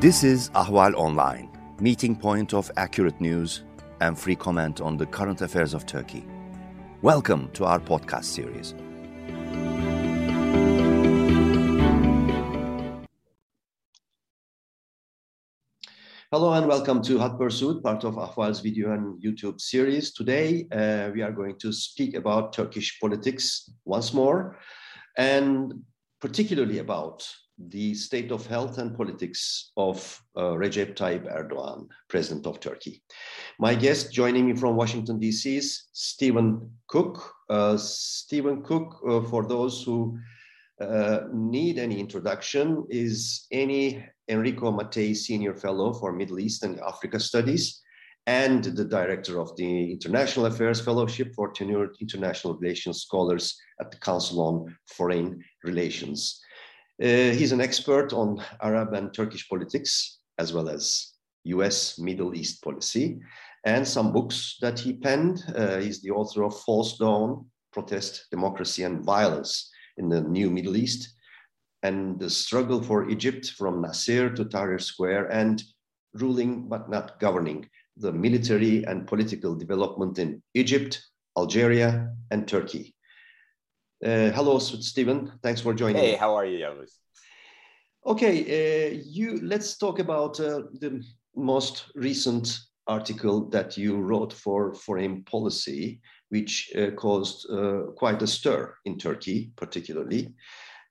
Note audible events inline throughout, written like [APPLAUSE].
This is Ahval Online, meeting point of accurate news and free comment on the current affairs of Turkey. Welcome to our podcast series. Hello and welcome to Hot Pursuit, part of Ahval's video and YouTube series. Today, uh, we are going to speak about Turkish politics once more, and particularly about the state of health and politics of uh, Recep Tayyip Erdogan, president of Turkey. My guest joining me from Washington, D.C. is Stephen Cook. Uh, Stephen Cook, uh, for those who uh, need Eni introduction, is any Enrico Mattei Senior Fellow for Middle East and Africa Studies and the director of the International Affairs Fellowship for Tenured International Relations Scholars at the Council on Foreign Relations. Uh, he's an expert on Arab and Turkish politics, as well as US Middle East policy, and some books that he penned. Uh, he's the author of False Dawn, Protest, Democracy, and Violence in the New Middle East, and the struggle for Egypt from Nasser to Tahrir Square, and ruling but not governing the military and political development in Egypt, Algeria, and Turkey. Uh, hello, Stephen. Thanks for joining. Hey, how are you, Yavuz? Okay, uh, you let's talk about uh, the most recent article that you wrote for Foreign Policy, which uh, caused uh, quite a stir in Turkey, particularly.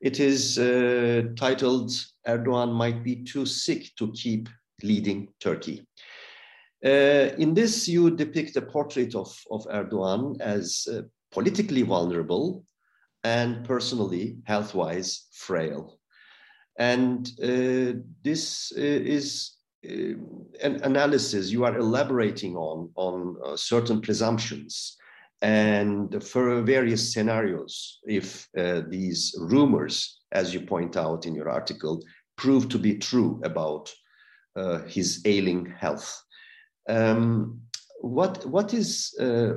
It is uh, titled "Erdogan might be too sick to keep leading Turkey." in this, you depict a portrait of, of Erdogan as politically vulnerable and personally, health wise, frail. And uh, this uh, is uh, an analysis you are elaborating on, on uh, certain presumptions and for various scenarios if these rumors, as you point out in your article, prove to be true about his ailing health. Um, what what is uh,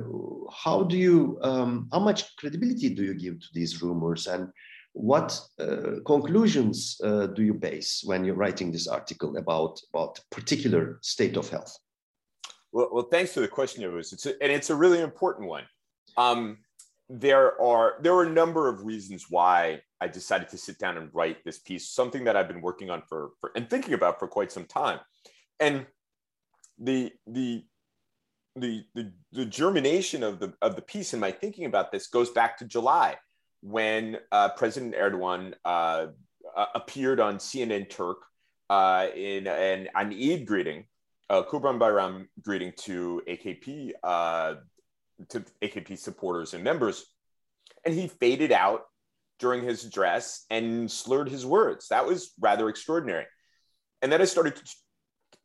how do you um, how much credibility do you give to these rumors? And what uh, conclusions uh, do you base when you're writing this article about about particular state of health? Well, well thanks for the question it's a, and it's a really important one. Um, there are there are a number of reasons why I decided to sit down and write this piece something that I've been working on for, for and thinking about for quite some time. And the the the, the, the germination of the, of the piece and my thinking about this goes back to July when uh, President Erdogan uh, uh, appeared on CNN Turk uh, in an, an Eid greeting, a Kurban Bayram greeting to AKP, uh, to AKP supporters and members. And he faded out during his address and slurred his words. That was rather extraordinary. And then I started to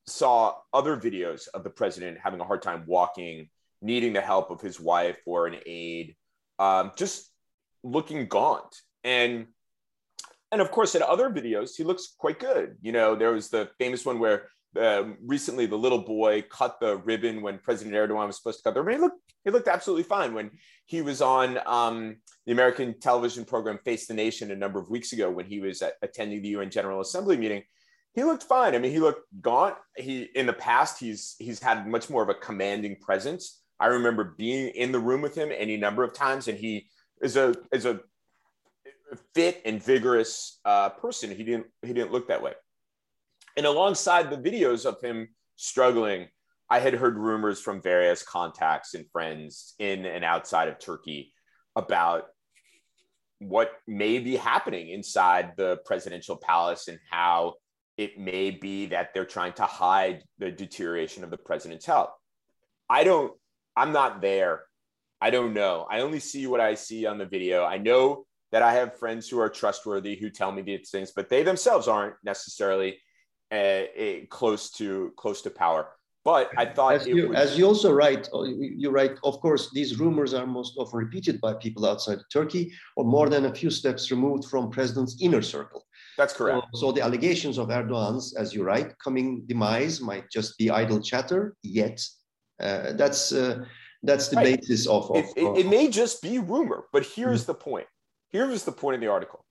saw other videos of the president having a hard time walking, needing the help of his wife or an aide, um, just looking gaunt. And and of course, in other videos, he looks quite good. You know, there was the famous one where um, recently the little boy cut the ribbon when President Erdogan was supposed to cut the ribbon. He looked, he looked absolutely fine when he was on um, the American television program Face the Nation a number of weeks ago when he was at, attending the UN General Assembly meeting he looked fine. I mean, he looked gaunt. He in the past he's he's had much more of a commanding presence. I remember being in the room with him any number of times, and he is a is a fit and vigorous uh, person. He didn't he didn't look that way. And alongside the videos of him struggling, I had heard rumors from various contacts and friends in and outside of Turkey about what may be happening inside the presidential palace and how it may be that they're trying to hide the deterioration of the president's health. I don't, I'm not there. I don't know. I only see what I see on the video. I know that I have friends who are trustworthy who tell me these things, but they themselves aren't necessarily uh, close to close to power. But I thought, as you, as you also write, uh, you write. Of course, these rumors are most often repeated by people outside Turkey, or more than a few steps removed from president's inner circle. That's correct. So, so, the allegations of Erdogan's, as you write, coming demise might just be idle chatter. Yet, uh, that's uh, that's the right. basis of. of, it, it, it, may just be rumor, but here's mm-hmm. the point. Here is the point of the article.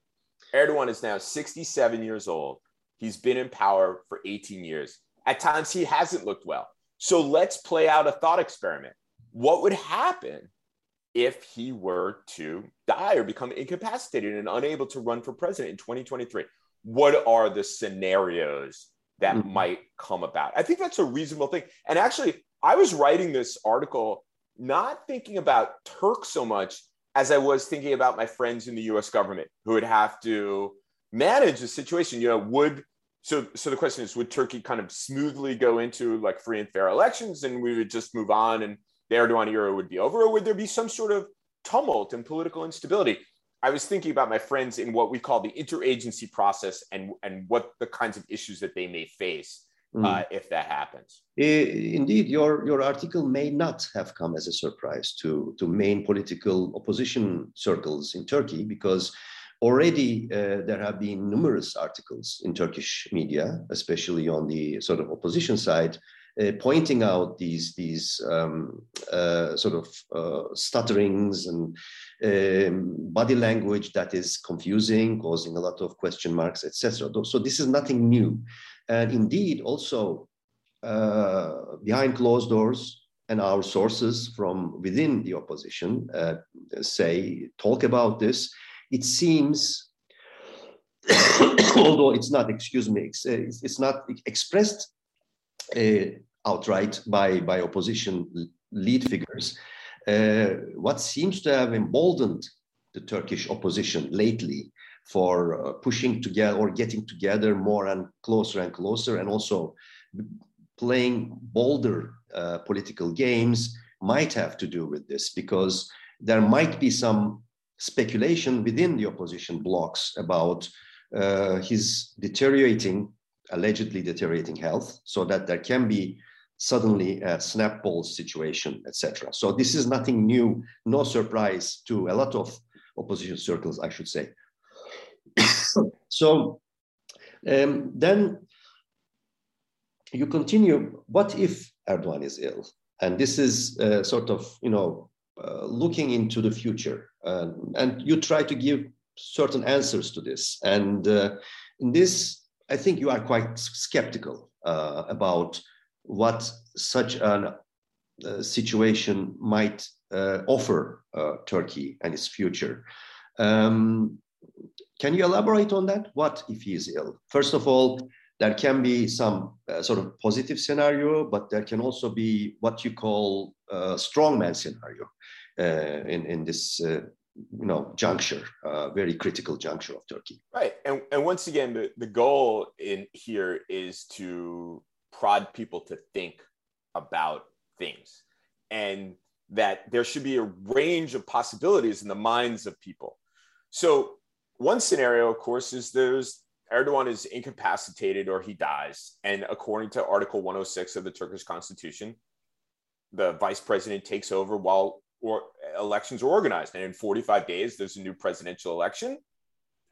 Erdogan is now 67 years old. He's been in power for 18 years. At times, he hasn't looked well. So let's play out a thought experiment. What would happen if he were to die or become incapacitated and unable to run for president in 2023? What are the scenarios that mm-hmm. might come about? I think that's a reasonable thing. And actually, I was writing this article not thinking about Turk so much as I was thinking about my friends in the US government who would have to manage the situation. You know, would so so the question is would Turkey kind of smoothly go into like free and fair elections and we would just move on and the Erdogan era would be over, or would there be some sort of tumult and political instability? I was thinking about my friends in what we call the interagency process and, and what the kinds of issues that they may face mm. uh, if that happens. Indeed, your, your article may not have come as a surprise to, to main political opposition circles in Turkey because already uh, there have been numerous articles in Turkish media, especially on the sort of opposition side, uh, pointing out these these um, uh, sort of uh, stutterings and um, body language that is confusing, causing a lot of question marks, etc. So this is nothing new, and indeed also uh, behind closed doors. And our sources from within the opposition uh, say talk about this. It seems [COUGHS] although it's not, excuse me, it's, it's not expressed uh, outright by, by opposition lead figures. Uh, what seems to have emboldened the Turkish opposition lately for uh, pushing together or getting together more and closer and closer, and also playing bolder uh, political games might have to do with this because there might be some speculation within the opposition blocks about uh, his deteriorating, allegedly deteriorating health, so that there can be suddenly a snap poll situation, etc. So this is nothing new, no surprise to a lot of opposition circles, I should say. [COUGHS] so um, then you continue, what if Erdogan is ill? And this is uh, sort of, you know, uh, looking into the future. Uh, and you try to give certain answers to this. And uh, in this, I think you are quite skeptical uh, about what such a uh, situation might uh, offer uh, Turkey and its future. Um, can you elaborate on that? What if he is ill? First of all, there can be some uh, sort of positive scenario, but there can also be what you call a strongman scenario uh, in, in this uh, you know juncture uh, very critical juncture of turkey right and, and once again the, the goal in here is to prod people to think about things and that there should be a range of possibilities in the minds of people. So, one scenario, of course, is there's Erdogan is incapacitated or he dies. And according to Article 106 of the Turkish constitution, the vice president takes over while or elections are organized. And in 45 days, there's a new presidential election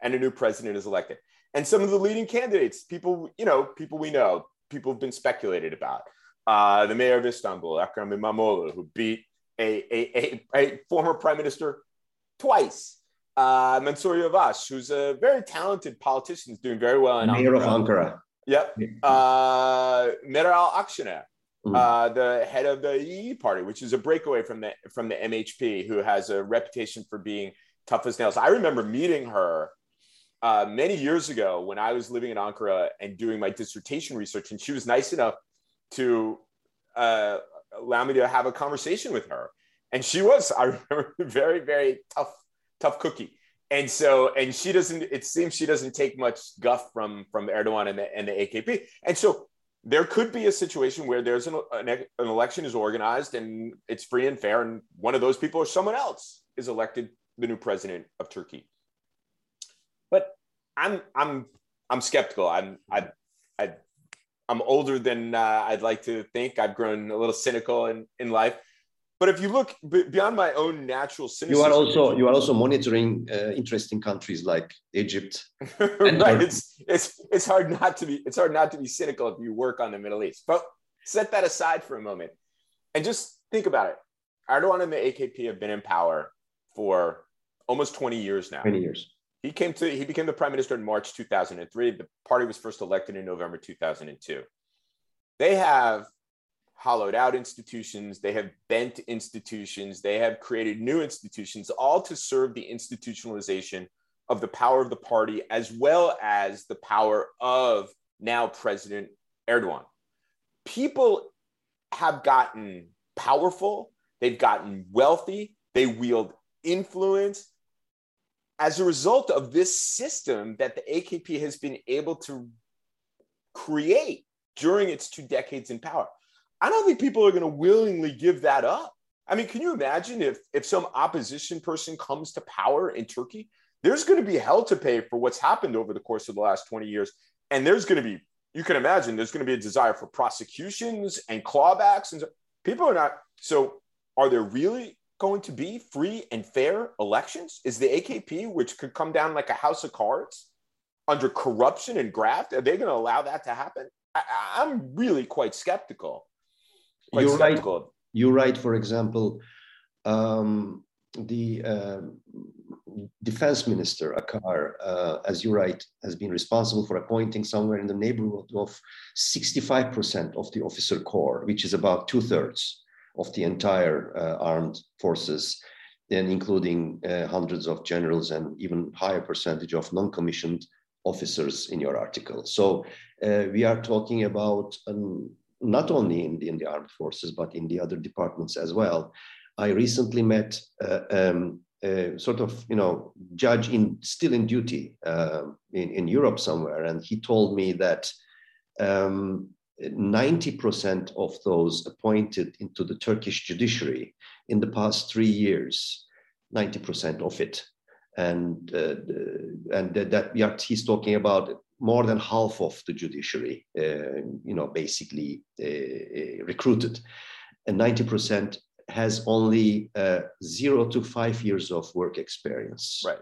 and a new president is elected. And some of the leading candidates, people, you know, people we know, people have been speculated about. Uh, the mayor of Istanbul, Ekrem İmamoğlu, who beat a, a, a, a former prime minister twice. Uh, Mansur Yavaş, who's a very talented politician, is doing very well in mayor Ankara. of Ankara. Yep. Uh, Meral Akşener, mm-hmm. uh, the head of the İYİ party, which is a breakaway from the from the MHP, who has a reputation for being tough as nails. I remember meeting her uh, many years ago when I was living in Ankara and doing my dissertation research, and she was nice enough to uh, allow me to have a conversation with her. And she was, I [LAUGHS] remember, very, very tough, tough cookie. And so, and she doesn't. It seems she doesn't take much guff from from Erdogan and the and the AKP. And so, there could be a situation where there's an, an, an election is organized and it's free and fair, and one of those people or someone else is elected the new president of Turkey. But I'm I'm I'm skeptical. I'm I I I'm older than uh, I'd like to think. I've grown a little cynical in in life. But if you look beyond my own natural cynicism, you are also you are also monitoring uh, interesting countries like Egypt. [LAUGHS] right, it's it's it's hard not to be it's hard not to be cynical if you work on the Middle East. But set that aside for a moment and just think about it. Erdogan and the AKP have been in power for almost 20 years now. 20 years. He came to he became the prime minister in March 2003. The party was first elected in November 2002. They have hollowed out institutions, they have bent institutions, they have created new institutions, all to serve the institutionalization of the power of the party as well as the power of now President Erdogan. People have gotten powerful, they've gotten wealthy, they wield influence as a result of this system that the AKP has been able to create during its two decades in power. I don't think people are going to willingly give that up. I mean, can you imagine if if some opposition person comes to power in Turkey? There's going to be hell to pay for what's happened over the course of the last 20 years. And there's going to be, you can imagine, there's going to be a desire for prosecutions and clawbacks. And so people are not. So, are there really going to be free and fair elections? Is the AKP, which could come down like a house of cards under corruption and graft, are they going to allow that to happen? I, am really quite skeptical. Quite you're skeptical. right. You're right. For example, um, the uh, defense minister Akar, uh, as you write, has been responsible for appointing somewhere in the neighborhood of 65% of the officer corps, which is about two thirds of the entire uh, armed forces, and including uh, hundreds of generals and even higher percentage of non-commissioned officers in your article. So uh, we are talking about um, not only in the, in the armed forces, but in the other departments as well. I recently met uh, um, a sort of, you know, judge in still in duty uh, in, in Europe somewhere, and he told me that um, 90% of those appointed into the Turkish judiciary in the past three years, 90% of it and uh, and that he's talking about more than half of the judiciary, uh, you know, basically uh, uh recruited, and ninety percent has only uh, zero to five years of work experience. Right.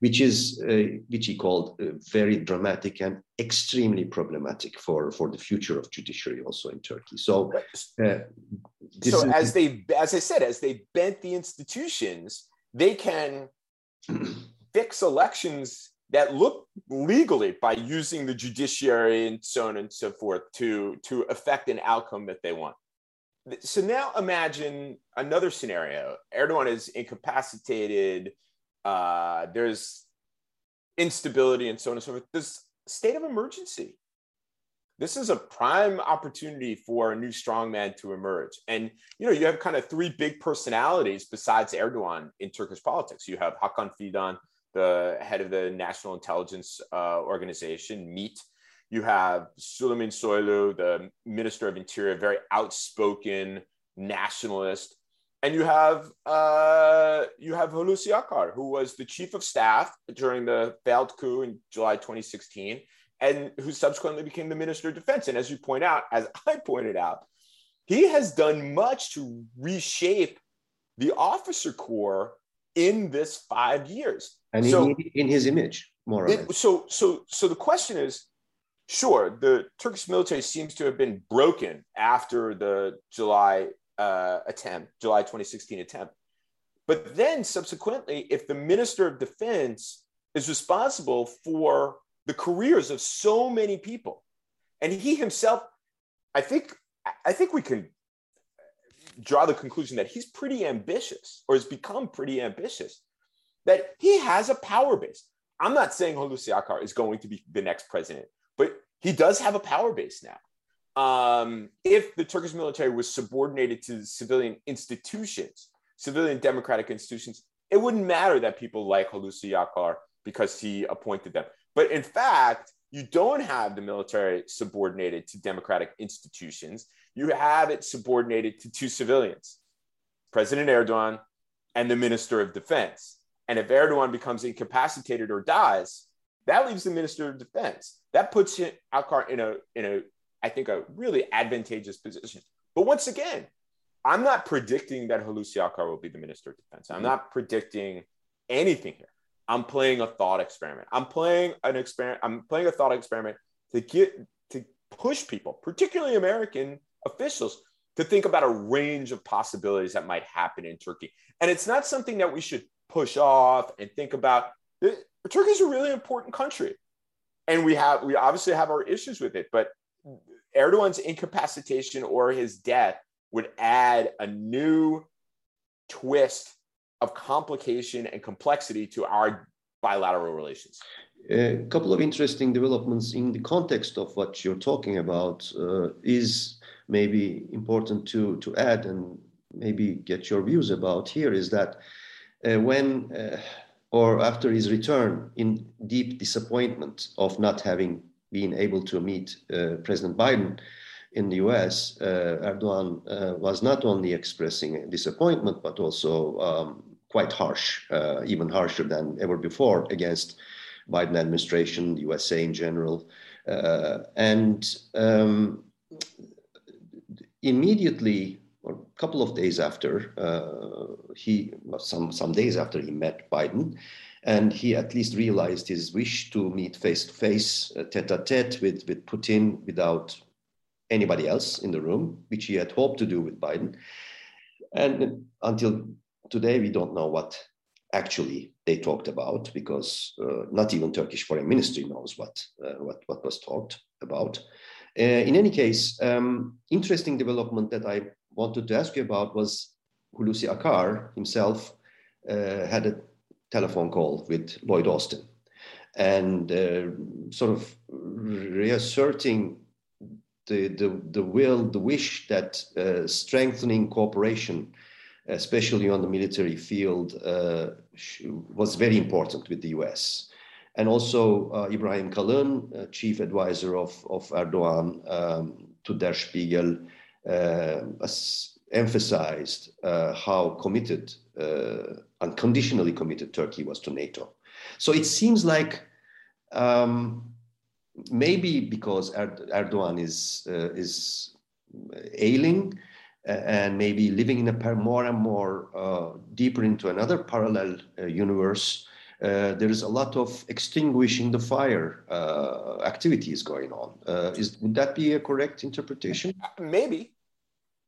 Which is uh, which he called very dramatic and extremely problematic for for the future of judiciary also in Turkey. So, so is, as they as I said, as they bent the institutions, they can [CLEARS THROAT] fix elections that look legally by using the judiciary and so on and so forth to, to affect an outcome that they want. So now imagine another scenario. Erdogan is incapacitated. Uh, there's instability and so on and so forth. This state of emergency. This is a prime opportunity for a new strongman to emerge. And you know, you have kind of three big personalities besides Erdogan in Turkish politics. You have Hakan Fidan, the head of the National Intelligence uh, Organization, MIT. You have Süleyman Soylu, the Minister of Interior, very outspoken nationalist. And you have uh, you have Hulusi Akar, who was the chief of staff during the failed coup in July 2016, and who subsequently became the Minister of Defense. And as you point out, as [LAUGHS] I pointed out, he has done much to reshape the officer corps in this five years. And so, in, in his image, more or less. So, so, so the question is, sure, the Turkish military seems to have been broken after the July uh, attempt, July 2016 attempt. But then subsequently, if the Minister of Defense is responsible for the careers of so many people, and he himself, I think, I think we can draw the conclusion that he's pretty ambitious or has become pretty ambitious, that he has a power base. I'm not saying Hulusi Akar is going to be the next president, but he does have a power base now. Um, if the Turkish military was subordinated to civilian institutions, civilian democratic institutions, it wouldn't matter that people like Hulusi Akar because he appointed them. But in fact, you don't have the military subordinated to democratic institutions. You have it subordinated to two civilians, President Erdogan and the Minister of Defense. And if Erdogan becomes incapacitated or dies, that leaves the Minister of Defense. That puts Akar in a, in a, I think, a really advantageous position. But once again, I'm not predicting that Hulusi Akar will be the Minister of Defense. I'm mm-hmm. not predicting anything here. I'm playing a thought experiment. I'm playing an experiment. I'm playing a thought experiment to get to push people, particularly American officials, to think about a range of possibilities that might happen in Turkey. And it's not something that we should push off and think about. Turkey is a really important country, and we have we obviously have our issues with it. But Erdogan's incapacitation or his death would add a new twist of complication and complexity to our bilateral relations. A couple of interesting developments in the context of what you're talking about uh, is maybe important to, to add and maybe get your views about here is that uh, when uh, or after his return in deep disappointment of not having been able to meet uh, President Biden in the US, uh, Erdogan uh, was not only expressing disappointment, but also um, quite harsh, uh, even harsher than ever before against Biden administration, the USA in general. And um, immediately, or a couple of days after, uh, he, some, some days after he met Biden, and he at least realized his wish to meet face to face, tete a tete with, with Putin without anybody else in the room, which he had hoped to do with Biden. And until today, we don't know what actually they talked about because uh, not even Turkish foreign ministry knows what, uh, what, what was talked about. Uh, in any case, um, interesting development that I wanted to ask you about was Hulusi Akar himself uh, had a telephone call with Lloyd Austin. And uh, sort of reasserting the, the, the will, the wish that uh, strengthening cooperation, especially on the military field, uh, was very important with the US. And also uh, Ibrahim Kalin, uh, chief advisor of, of Erdogan um, to Der Spiegel, uh, emphasized uh, how committed, unconditionally committed Turkey was to NATO. So it seems like um, maybe because Erdogan is uh, is ailing uh, and maybe living in a more and more uh, deeper into another parallel uh, universe. Uh, there is a lot of extinguishing the fire activities going on. is would that be a correct interpretation? Maybe.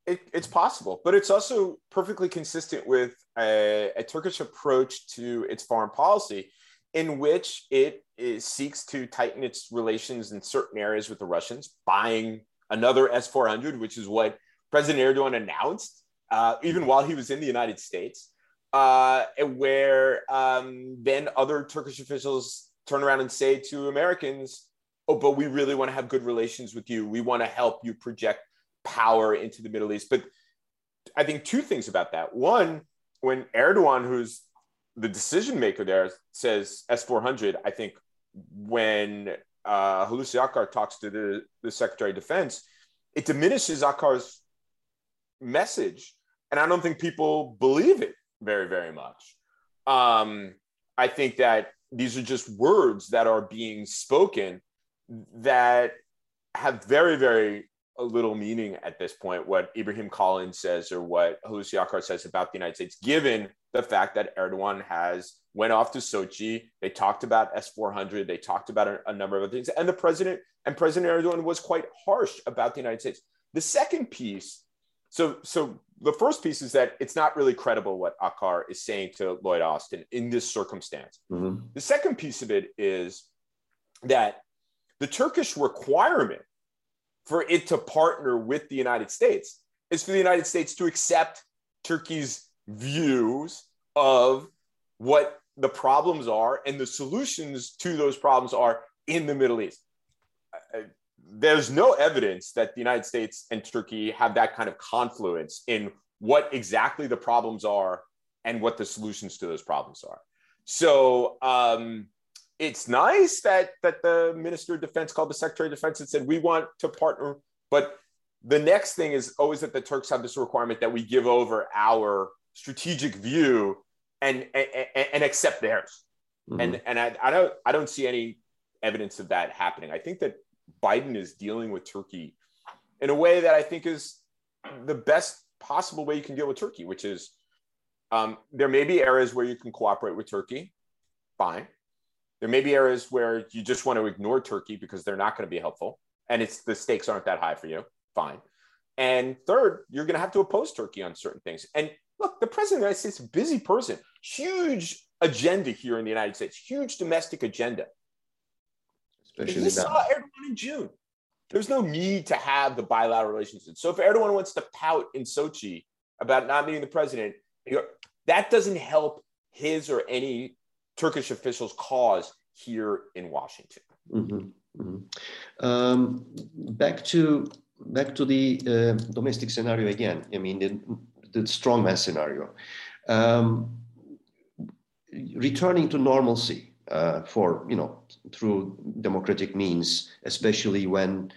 It, it's possible, but it's also perfectly consistent with a, a Turkish approach to its foreign policy, in which it seeks to tighten its relations in certain areas with the Russians, buying another S 400, which is what President Erdogan announced uh, even while he was in the United States, uh, where um, then other Turkish officials turn around and say to Americans, Oh, but we really want to have good relations with you. We want to help you project power into the Middle East. But I think two things about that. One, when Erdogan, who's the decision maker there says S400, I think when uh, Hulusi Akar talks to the, the Secretary of Defense, it diminishes Akar's message. And I don't think people believe it very, very much. Um, I think that these are just words that are being spoken that have very, very little meaning at this point what Ibrahim Kalin says or what Hulusi Akar says about the United States, given the fact that Erdogan has went off to Sochi. They talked about S-400. They talked about a, a number of other things. And the president and President Erdogan was quite harsh about the United States. The second piece, so, so the first piece is that it's not really credible what Akar is saying to Lloyd Austin in this circumstance. Mm-hmm. The second piece of it is that the Turkish requirement for it to partner with the United States is for the United States to accept Turkey's views of what the problems are and the solutions to those problems are in the Middle East. There's no evidence that the United States and Turkey have that kind of confluence in what exactly the problems are and what the solutions to those problems are. So um, it's nice that that the Minister of Defense called the Secretary of Defense and said we want to partner, but the next thing is always that the Turks have this requirement that we give over our strategic view and and, and accept theirs. Mm-hmm. And and I, I don't I don't see any evidence of that happening. I think that Biden is dealing with Turkey in a way that I think is the best possible way you can deal with Turkey, which is um, there may be areas where you can cooperate with Turkey, fine. There may be areas where you just want to ignore Turkey because they're not going to be helpful, and it's the stakes aren't that high for you, fine. And third, you're going to have to oppose Turkey on certain things. And look, the president of the United States is a busy person, huge agenda here in the United States, huge domestic agenda. Especially we saw Erdogan in June. There's no need to have the bilateral relations. So if Erdogan wants to pout in Sochi about not meeting the president, that doesn't help his or any Turkish officials' cause here in Washington. Mm-hmm. Mm-hmm. Um, back to back to the uh, domestic scenario again. I mean, the, the strongman scenario. Um, returning to normalcy uh, for you know through democratic means, especially when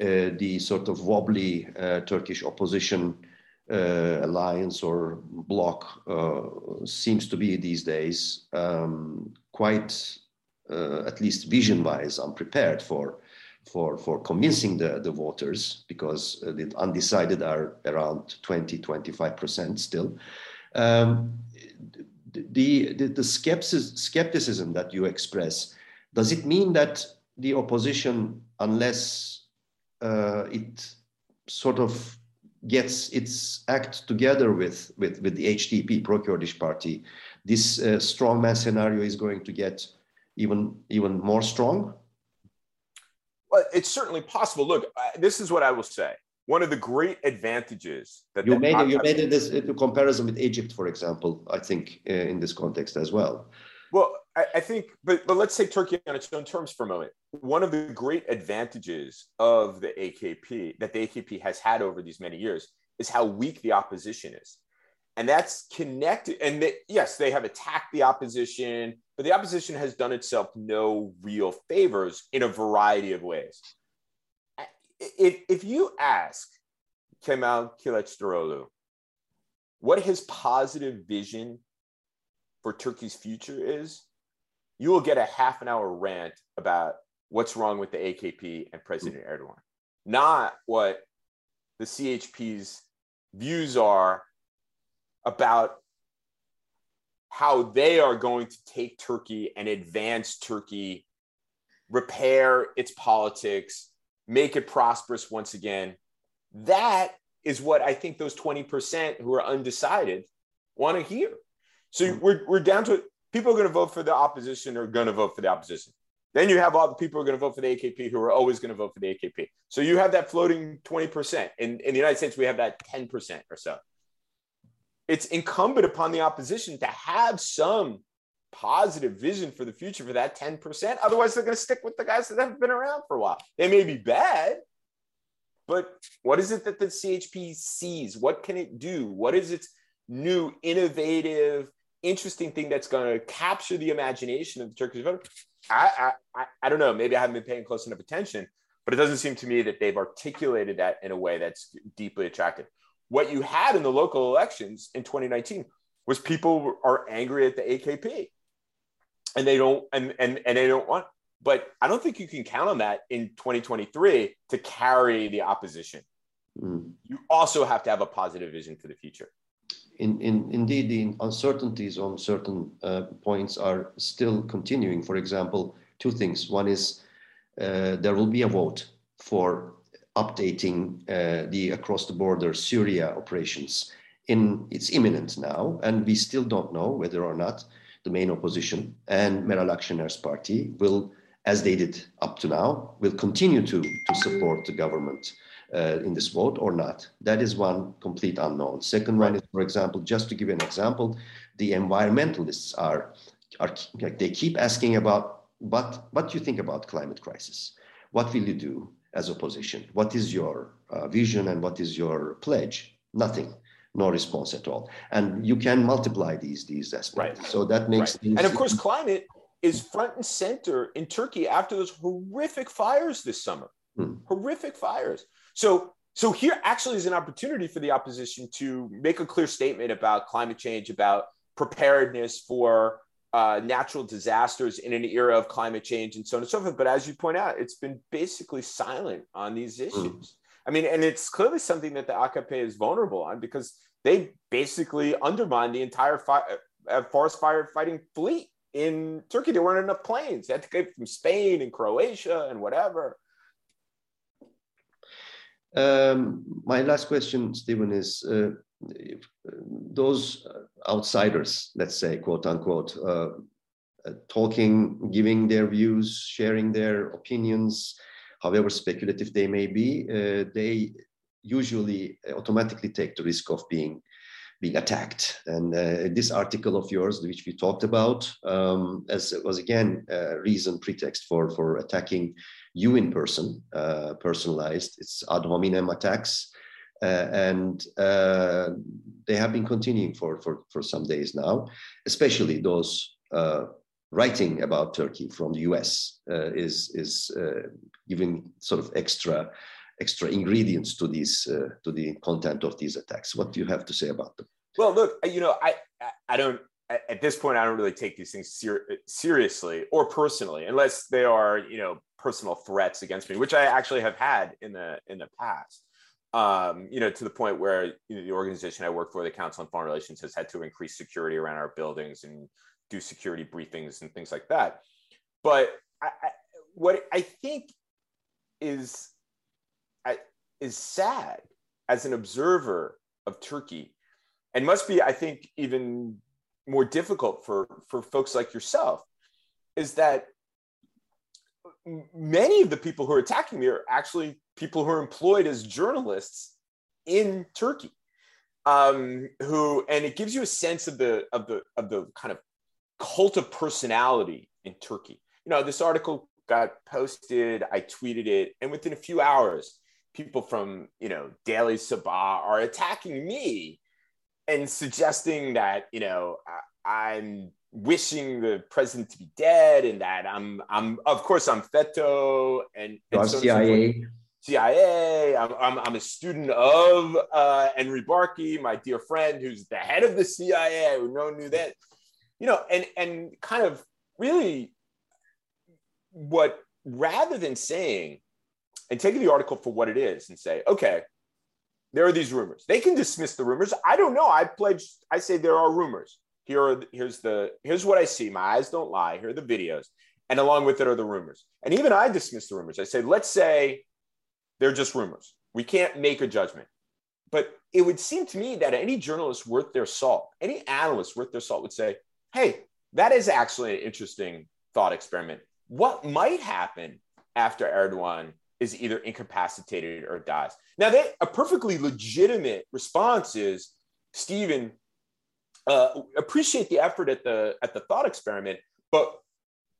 uh, the sort of wobbly uh, Turkish opposition alliance or bloc uh, seems to be these days um, quite, uh, at least vision-wise, unprepared for for for convincing the the voters because the undecided are around 20 25 percent still. Um, the, the, the skepticism that you express, does it mean that the opposition, unless uh, it sort of gets its act together with, with, with the HDP, pro-Kurdish party, this uh, strong man scenario is going to get even, even more strong? Well, it's certainly possible. Look, this is what I will say one of the great advantages that you made you made this comparison with Egypt, for example. I think uh, in this context as well. Well, I, think, but but let's take Turkey on its own terms for a moment. One of the great advantages of the AKP that the AKP has had over these many years is how weak the opposition is, and that's connected. And they, yes, they have attacked the opposition, but the opposition has done itself no real favors in a variety of ways if, if you ask Kemal Kılıçdaroğlu what his positive vision for Turkey's future is, you will get a half an hour rant about what's wrong with the AKP and President Erdogan, not what the CHP's views are about how they are going to take Turkey and advance Turkey, repair its politics, make it prosperous once again. That is what I think those 20% who are undecided want to hear. So hmm. we're, we're down to people are going to vote for the opposition or going to vote for the opposition. Then you have all the people who are going to vote for the AKP who are always going to vote for the AKP. So you have that floating 20%. In, in the United States, we have that 10% or so. It's incumbent upon the opposition to have some positive vision for the future for that 10%. Otherwise, they're going to stick with the guys that have been around for a while. They may be bad, but what is it that the CHP sees? What can it do? What is its new, innovative, interesting thing that's going to capture the imagination of the Turkish voter? I, I, I don't know. Maybe I haven't been paying close enough attention, but it doesn't seem to me that they've articulated that in a way that's deeply attractive. What you had in the local elections in 2019 was people are angry at the AKP and they don't and and and they don't want but i don't think you can count on that in 2023 to carry the opposition mm. you also have to have a positive vision for the future in, in, indeed the uncertainties on certain uh, points are still continuing. For example two things. One is uh, there will be a vote for updating uh, the across the border syria operations. In it's imminent now and we still don't know whether or not the main opposition, and Meral Akşener's party will, as they did up to now, will continue to, to support the government uh, in this vote or not. That is one complete unknown. Second one is, for example, just to give you an example, the environmentalists are, are they keep asking about what, what do you think about climate crisis? What will you do as opposition? What is your uh, vision and what is your pledge? Nothing no response at all. And you can multiply these these aspects. Right. So that makes right. and of course climate is front and center in Turkey after those horrific fires this summer. Hmm. Horrific fires. So so here actually is an opportunity for the opposition to make a clear statement about climate change, about preparedness for uh, natural disasters in an era of climate change and so on and so forth. But as you point out, it's been basically silent on these hmm. issues. Mm. I mean, and it's clearly something that the AKP is vulnerable on because they basically undermined the entire fi- uh, forest firefighting fleet in Turkey. There weren't enough planes. They had to get from Spain and Croatia and whatever. Um, my last question, Stephen, is uh, those outsiders, let's say, quote unquote, uh, uh, talking, giving their views, sharing their opinions, however speculative they may be, uh, they usually automatically take the risk of being being attacked. And uh, this article of yours, which we talked about, um, as was again a reason, pretext for for attacking you in person, uh, personalized. It's ad hominem attacks, uh, and uh, they have been continuing for for for some days now, especially those. Uh, writing about Turkey from the US is is giving sort of extra extra ingredients to these uh, to the content of these attacks. What do you have to say about them? Well, look, you know, I I don't at this point I don't really take these things ser- seriously or personally unless they are you know personal threats against me, which I actually have had in the in the past. Um, you know, to the point where you know, the organization I work for, the Council on Foreign Relations, has had to increase security around our buildings and do security briefings and things like that. But I, I, what I think is is sad as an observer of Turkey and must be, I think, even more difficult for, for folks like yourself is that many of the people who are attacking me are actually people who are employed as journalists in Turkey. Um, who and it gives you a sense of the of the of the kind of cult of personality in Turkey. You know, this article got posted, I tweeted it, and within a few hours, people from you know Daily Sabah are attacking me and suggesting that you know I, am wishing the president to be dead and that I'm I'm of course I'm FETÖ and, and so CIA. CIA. I'm, I'm, I'm, a student of uh, Henry Barkey, my dear friend, who's the head of the CIA. Who no knew that, you know, and and kind of really what rather than saying and taking the article for what it is and say, okay, there are these rumors. They can dismiss the rumors. I don't know. I pledge. I say there are rumors. Here are here's the here's what I see. My eyes don't lie. Here are the videos, and along with it are the rumors. And even I dismiss the rumors. I say, let's say they're just rumors. We can't make a judgment. But it would seem to me that any journalist worth their salt, any analyst worth their salt would say, hey, that is actually an interesting thought experiment. What might happen after Erdogan is either incapacitated or dies. Now, they, a perfectly legitimate response is, Stephen, uh, appreciate the effort at the at the thought experiment, but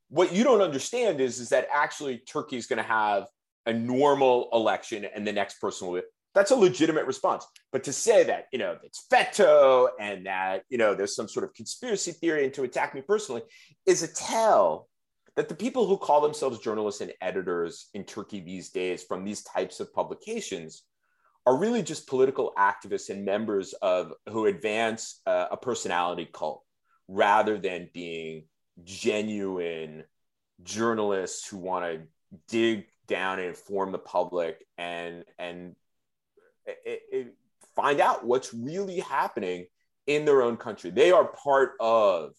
what you don't understand is is that actually Turkey is going to have a normal election and the next person will. Be, that's a legitimate response. But to say that you know it's FETÖ and that you know there's some sort of conspiracy theory and to attack me personally is a tell that the people who call themselves journalists and editors in Turkey these days from these types of publications are really just political activists and members of who advance uh, a personality cult rather than being genuine journalists who want to dig down and inform the public and and it, it, find out what's really happening in their own country. They are part of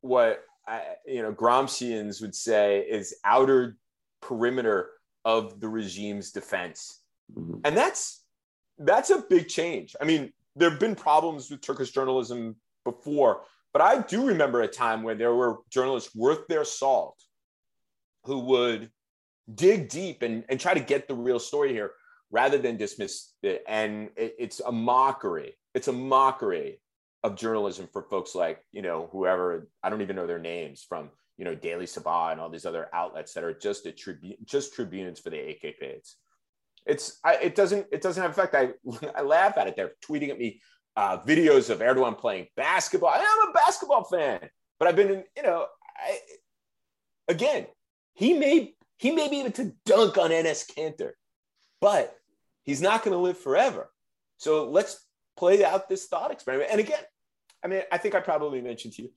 what I, you know, Gramscians would say is outer perimeter of the regime's defense. Mm-hmm. And that's that's a big change. I mean, there have been problems with Turkish journalism before, but I do remember a time when there were journalists worth their salt who would dig deep and, and try to get the real story here rather than dismiss it. And it, it's a mockery. It's a mockery of journalism for folks like you know whoever I don't even know their names from you know Daily Sabah and all these other outlets that are just a tribune just tribunes for the AKP. It's it's I, it doesn't it doesn't have effect. I [LAUGHS] I laugh at it. They're tweeting at me uh, videos of Erdogan playing basketball. I'm a basketball fan, but I've been in, you know I again he may he may be able to dunk on Enes Kanter, but he's not going to live forever. So let's play out this thought experiment. And again, I mean, I think I probably mentioned to you,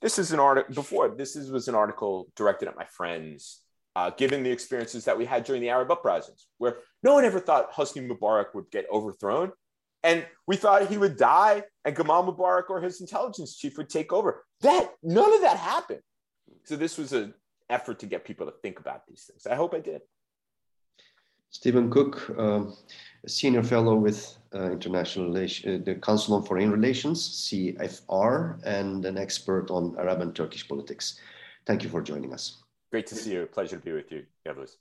this is an article before. This is, was an article directed at my friends, uh, given the experiences that we had during the Arab uprisings, where no one ever thought Hosni Mubarak would get overthrown. And we thought he would die and Gamal Mubarak or his intelligence chief would take over. That none of that happened. So this was an effort to get people to think about these things. I hope I did. Stephen Cook, uh, senior fellow with uh, international uh, the Council on Foreign Relations (CFR) and an expert on Arab and Turkish politics. Thank you for joining us. Great to see you. Pleasure to be with you, Yavuz.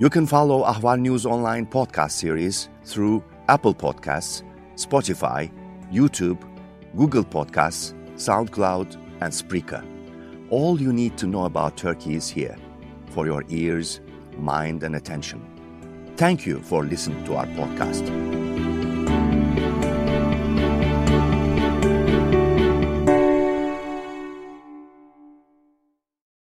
You can follow Ahval News Online podcast series through Apple Podcasts, Spotify, YouTube, Google Podcasts, SoundCloud, and Spreaker. All you need to know about Turkey is here for your ears, mind, and attention. Thank you for listening to our podcast.